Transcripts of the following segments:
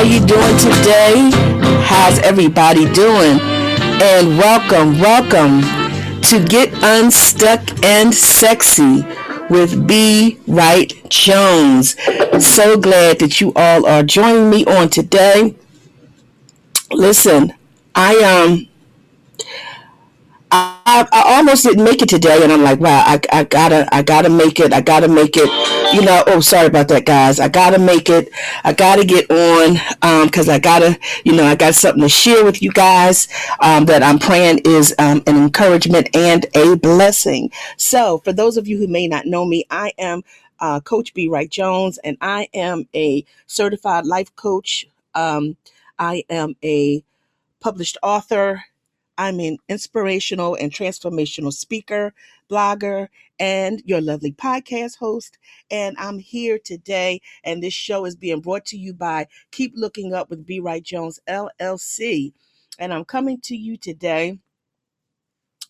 How you doing today? How's everybody doing? And welcome, welcome to Get Unstuck and Sexy with B. Wright Jones. So glad that you all are joining me on today. Listen, I um I, almost didn't make it today, and I'm like, wow, I, I gotta, I gotta make it. I gotta make it. You know, oh, sorry about that, guys. I gotta make it. I gotta get on because um, I gotta, you know, I got something to share with you guys um, that I'm praying is um, an encouragement and a blessing. So, for those of you who may not know me, I am uh, Coach B. Wright Jones, and I am a certified life coach. Um, I am a published author I'm an inspirational and transformational speaker, blogger, and your lovely podcast host. And I'm here today, and this show is being brought to you by Keep Looking Up with B. Wright Jones, LLC. And I'm coming to you today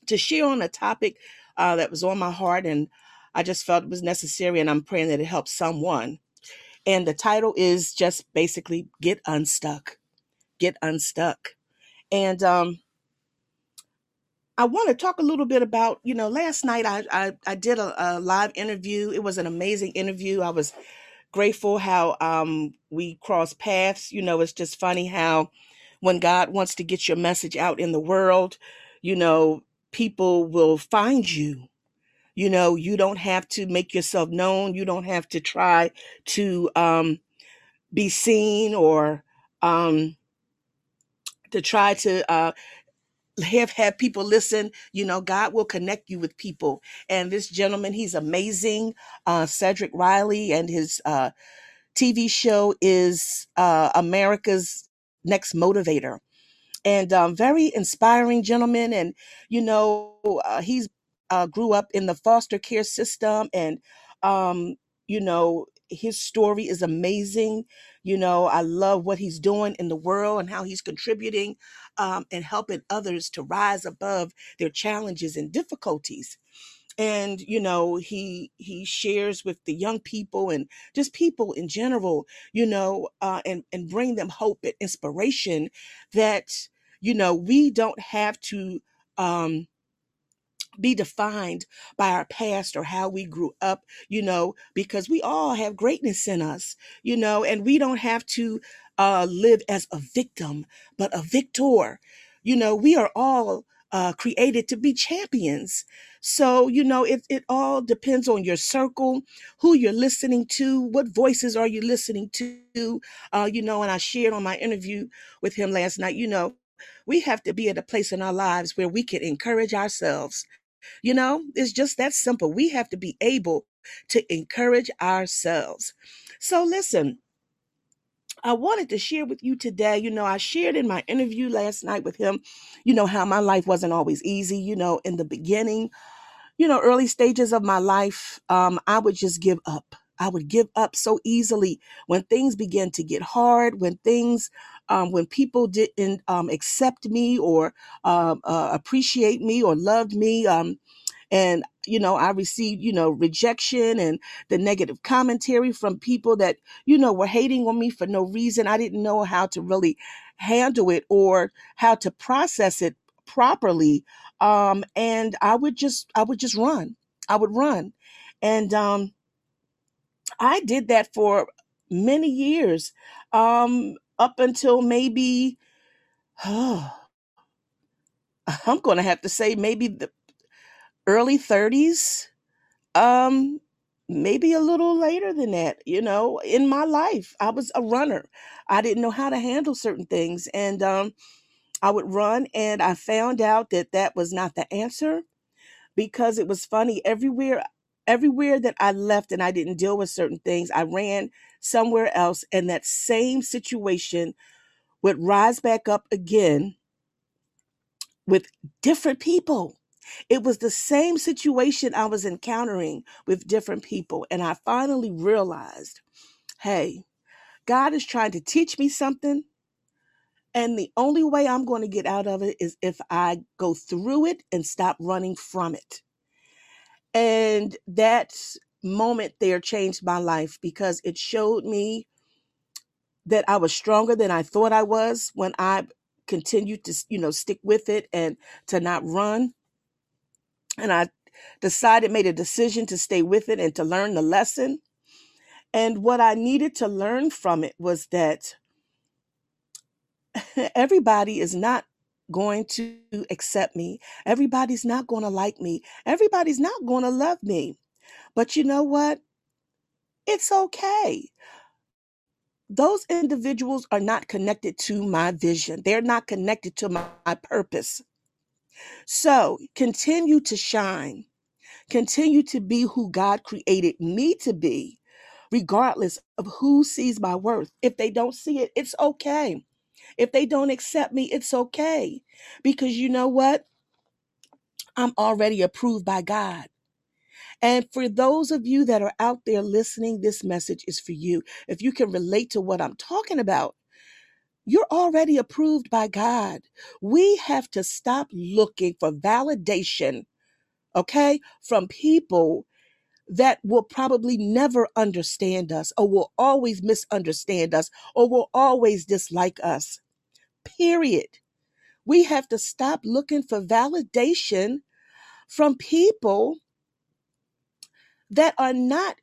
to share on a topic uh, that was on my heart, and I just felt it was necessary, and I'm praying that it helps someone. And the title is just basically Get Unstuck. Get Unstuck. And um, I want to talk a little bit about, you know, last night I I, I did a, a live interview. It was an amazing interview. I was grateful how um, we crossed paths. You know, it's just funny how when God wants to get your message out in the world, you know, people will find you. You know, you don't have to make yourself known. You don't have to try to um, be seen or um, to try to uh, have had people listen you know god will connect you with people. And this gentleman he's amazing. Uh cedric riley and his uh tv show is uh america's next motivator. And um very inspiring gentleman. And you know uh, he's uh grew up in the foster care system. And um you know his story is amazing you know i love what he's doing in the world and how he's contributing um, and helping others to rise above their challenges and difficulties. And you know he he shares with the young people and just people in general you know uh, and and bring them hope and inspiration that you know we don't have to um be defined by our past or how we grew up, you know, because we all have greatness in us, you know, and we don't have to uh, live as a victim, but a victor. You know, we are all uh, created to be champions. So, you know, it, it all depends on your circle, who you're listening to, what voices are you listening to. Uh, you know, and I shared on my interview with him last night, you know, we have to be at a place in our lives where we can encourage ourselves you know, it's just that simple. We have to be able to encourage ourselves. So, listen, I wanted to share with you today. You know, I shared in my interview last night with him, you know, how my life wasn't always easy. You know, in the beginning, you know, early stages of my life, um, I would just give up. I would give up so easily when things began to get hard, when things, um, when people didn't um, accept me or um, uh, appreciate me or loved me. Um, and you know i received you know rejection and the negative commentary from people that you know were hating on me for no reason. I didn't know how to really handle it or how to process it properly um and i would just i would just run. I would run. And um i did that for many years. Um up until maybe i'm going to have to say maybe the early 30s Um, maybe a little later than that, you know, in my life. I was a runner. I didn't know how to handle certain things and um I would run and I found out that that was not the answer because it was funny everywhere everywhere that I left and I didn't deal with certain things, I ran somewhere else and that same situation would rise back up again with different people. It was the same situation I was encountering with different people. And I finally realized hey, God is trying to teach me something. And the only way I'm going to get out of it is if I go through it and stop running from it. And that moment there changed my life because it showed me that I was stronger than I thought I was when I continued to, you know, stick with it and to not run. And I decided, made a decision to stay with it and to learn the lesson. And what I needed to learn from it was that everybody is not going to accept me. Everybody's not going to like me. Everybody's not going to love me. But you know what? It's okay those individuals are not connected to my vision. They're not connected to my, my purpose. So continue to shine. Continue to be who God created me to be, regardless of who sees my worth. If they don't see it, it's okay. If they don't accept me, it's okay. Because you know what? I'm already approved by God. And for those of you that are out there listening, this message is for you. If you can relate to what I'm talking about, You're already approved by God. We have to stop looking for validation, okay, from people that will probably never understand us or will always misunderstand us or will always dislike us. Period. We have to stop looking for validation from people that are not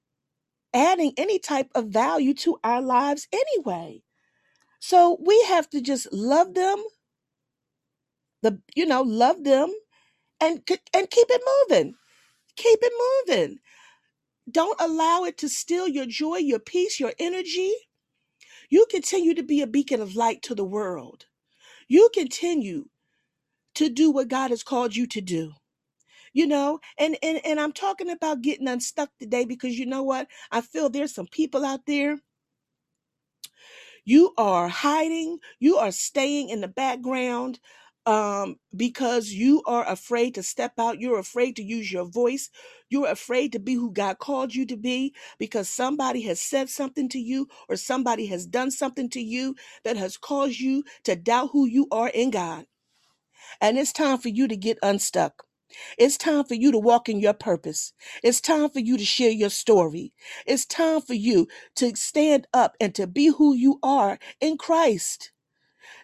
adding any type of value to our lives anyway. So we have to just love them, the you know, love them and and keep it moving. Keep it moving. Don't allow it to steal your joy, your peace, your energy. You continue to be a beacon of light to the world. You continue to do what God has called you to do. You know, and and and I'm talking about getting unstuck today because you know what? I feel there's some people out there You are hiding, you are staying in the background um, because you are afraid to step out. You're afraid to use your voice. You're afraid to be who God called you to be because somebody has said something to you or somebody has done something to you that has caused you to doubt who you are in God. And it's time for you to get unstuck. It's time for you to walk in your purpose. It's time for you to share your story. It's time for you to stand up and to be who you are in Christ.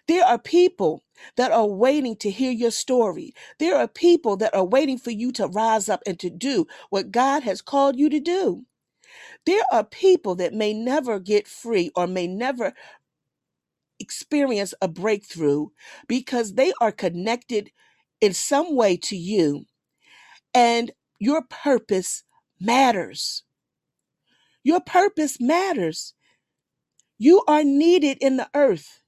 There are people that are waiting to hear your story. There are people that are waiting for you to rise up and to do what God has called you to do. There are people that may never get free or may never experience a breakthrough because they are connected in some way to you and your purpose matters. Your purpose matters. You are needed in the earth.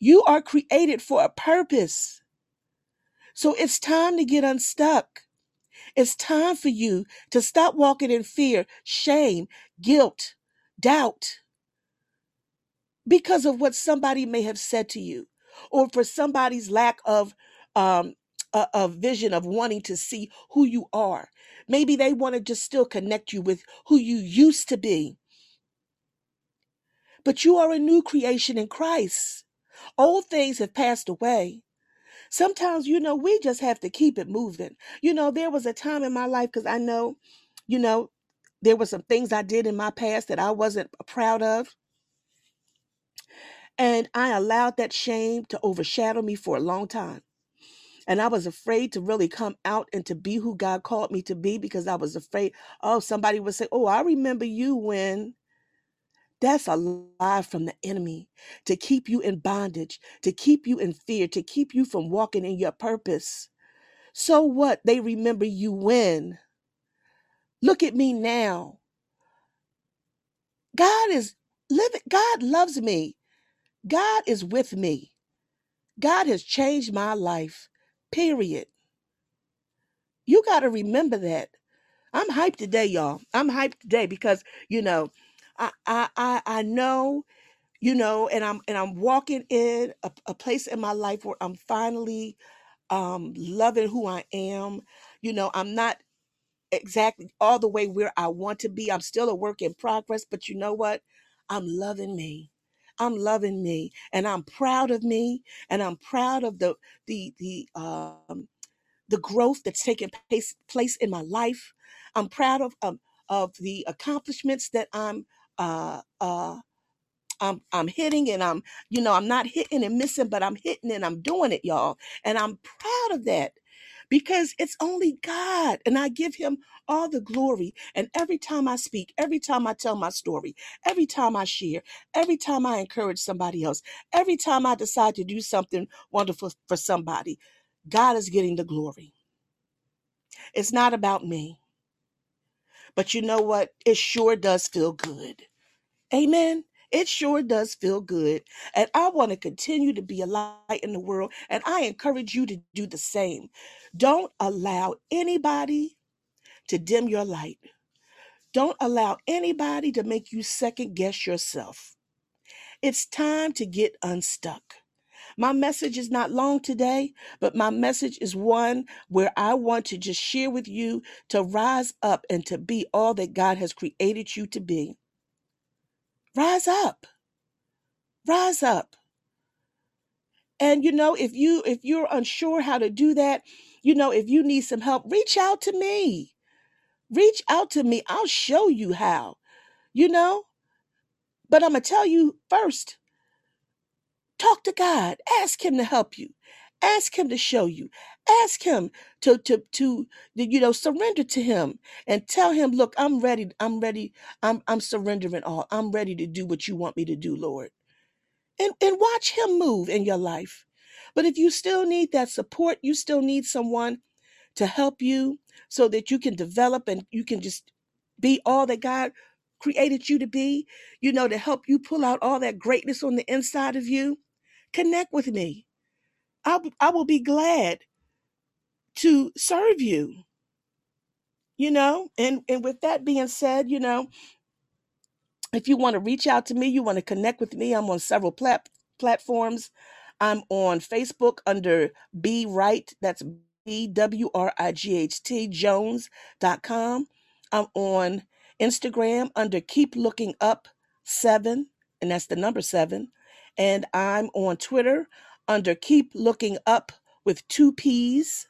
You are created for a purpose. So it's time to get unstuck. It's time for you to stop walking in fear, shame, guilt, doubt. because of what somebody may have said to you or for somebody's lack of um a, a vision of wanting to see who you are maybe they want to just still connect you with who you used to be but you are a new creation in christ old things have passed away. Sometimes you know we just have to keep it moving. You know there was a time in my life because i know you know there were some things i did in my past that i wasn't proud of. And i allowed that shame to overshadow me for a long time. And I was afraid to really come out and to be who God called me to be because I was afraid, oh, somebody would say, Oh, I remember you when. That's a lie from the enemy to keep you in bondage, to keep you in fear, to keep you from walking in your purpose. So what? They remember you when. Look at me now. God is living. God loves me. God is with me. God has changed my life. Period. You got to remember that. I'm hyped today, y'all. I'm hyped today because you know, I I I, know, you know, and I'm and I'm walking in a, a place in my life where I'm finally um loving who I am. You know, I'm not exactly all the way where I want to be. I'm still a work in progress, but you know what? I'm loving me. I'm loving me and I'm proud of me and I'm proud of the the the um the growth that's taken place, place in my life. I'm proud of um, of the accomplishments that I'm uh, uh, I'm I'm hitting and I'm, you know, I'm not hitting and missing, but I'm hitting and I'm doing it, y'all. And I'm proud of that because it's only God. And I give him all the glory. And every time I speak, every time I tell my story, every time I share, every time I encourage somebody else, every time I decide to do something wonderful for somebody, God is getting the glory. It's not about me. But you know what? It sure does feel good. Amen. It sure does feel good. And I want to continue to be a light in the world. And I encourage you to do the same. Don't allow anybody to dim your light. Don't allow anybody to make you second guess yourself. It's time to get unstuck. My message is not long today, but my message is one where I want to just share with you to rise up and to be all that God has created you to be. Rise up. Rise up. And you know, if you if you're unsure how to do that, you know, if you need some help, reach out to me. Reach out to me. I'll show you how. You know? But I'm going to tell you first, talk to God. Ask him to help you. Ask him to show you. Ask him to to to you know surrender to him and tell him, "Look, I'm ready. I'm ready. I'm I'm surrendering all. I'm ready to do what you want me to do, Lord." and, and watch him move in your life. But if you still need that support, you still need someone to help you so that you can develop and you can just be all that God created you to be, you know, to help you pull out all that greatness on the inside of you, connect with me. I, I will be glad to serve you, you know. And, and with that being said, you know, if you want to reach out to me, you want to connect with me, I'm on several plat- platforms. I'm on Facebook under B Wright, that's B W R I G H T Jones.com. I'm on Instagram under Keep Looking Up 7, and that's the number 7. And I'm on Twitter under Keep Looking Up with two P's.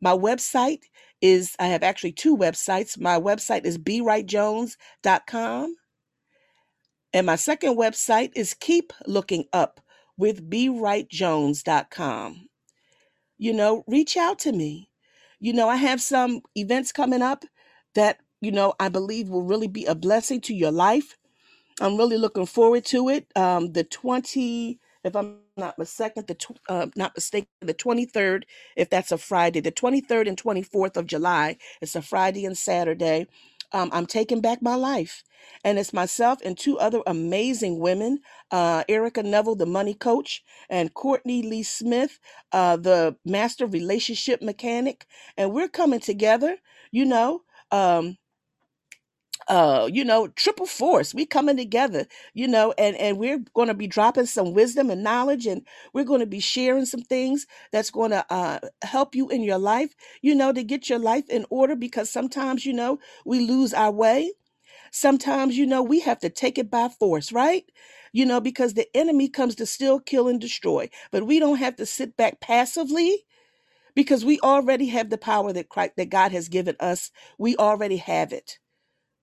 My website is, I have actually two websites. My website is bwrightjones.com and my second website is Keep Looking Up with BWrightJones.com. You know, reach out to me. You know, I have some events coming up that, you know, I believe will really be a blessing to your life. I'm really looking forward to it. Um, the 20, if I'm not mistaken, the tw- uh, not mistaken, the 23rd, if that's a Friday, the 23rd and 24th of July. It's a Friday and Saturday. Um, I'm taking back my life, and it's myself and two other amazing women, uh, Erica Neville, the money coach, and Courtney Lee Smith, uh, the master relationship mechanic, and we're coming together. You know. Um, uh you know triple force we coming together you know and and we're going to be dropping some wisdom and knowledge and we're going to be sharing some things that's going to uh help you in your life you know to get your life in order because sometimes you know we lose our way. Sometimes you know we have to take it by force right? You know because the enemy comes to steal kill and destroy but we don't have to sit back passively because we already have the power that Christ, that God has given us. We already have it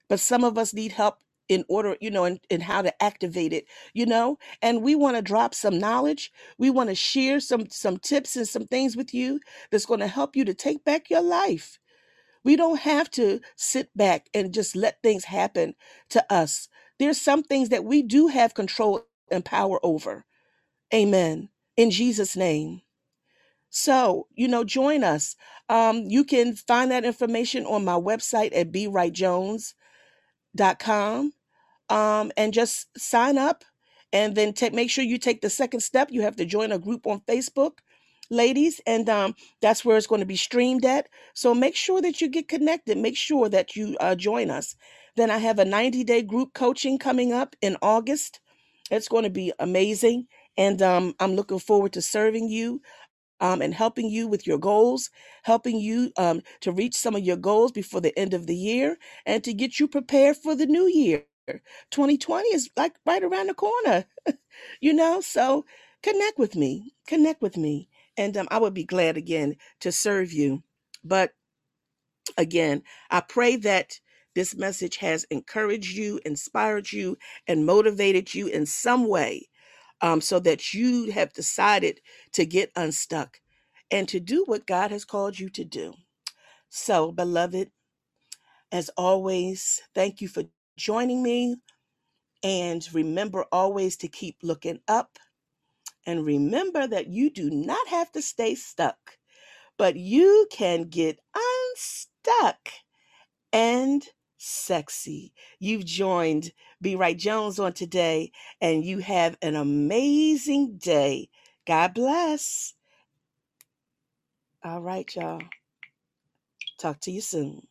but some of us need help in order you know and, how to activate it you know? And we want to drop some knowledge we want to share some some tips and some things with you that's going to help you to take back your life. We don't have to sit back and just let things happen to us. There's some things that we do have control and power over. Amen. In jesus name. So you know join us. Um, you can find that information on my website at com um, and just sign up and then take make sure you take the second step. You have to join a group on facebook ladies and um, that's where it's going to be streamed at. So make sure that you get connected. Make sure that you uh, join us. Then i have a 90 day group coaching coming up in august. It's going to be amazing and um, i'm looking forward to serving you um, and helping you with your goals, helping you um, to reach some of your goals before the end of the year, and to get you prepared for the new year. 2020 is like right around the corner, you know? So connect with me, connect with me, and um, I would be glad again to serve you. But again, I pray that this message has encouraged you, inspired you, and motivated you in some way um, so that you have decided to get unstuck and to do what God has called you to do. So, beloved, as always, thank you for joining me. And remember always to keep looking up. And remember that you do not have to stay stuck, but you can get unstuck and sexy. You've joined B. Wright Jones on today, and you have an amazing day. God bless. All right, y'all. Talk to you soon.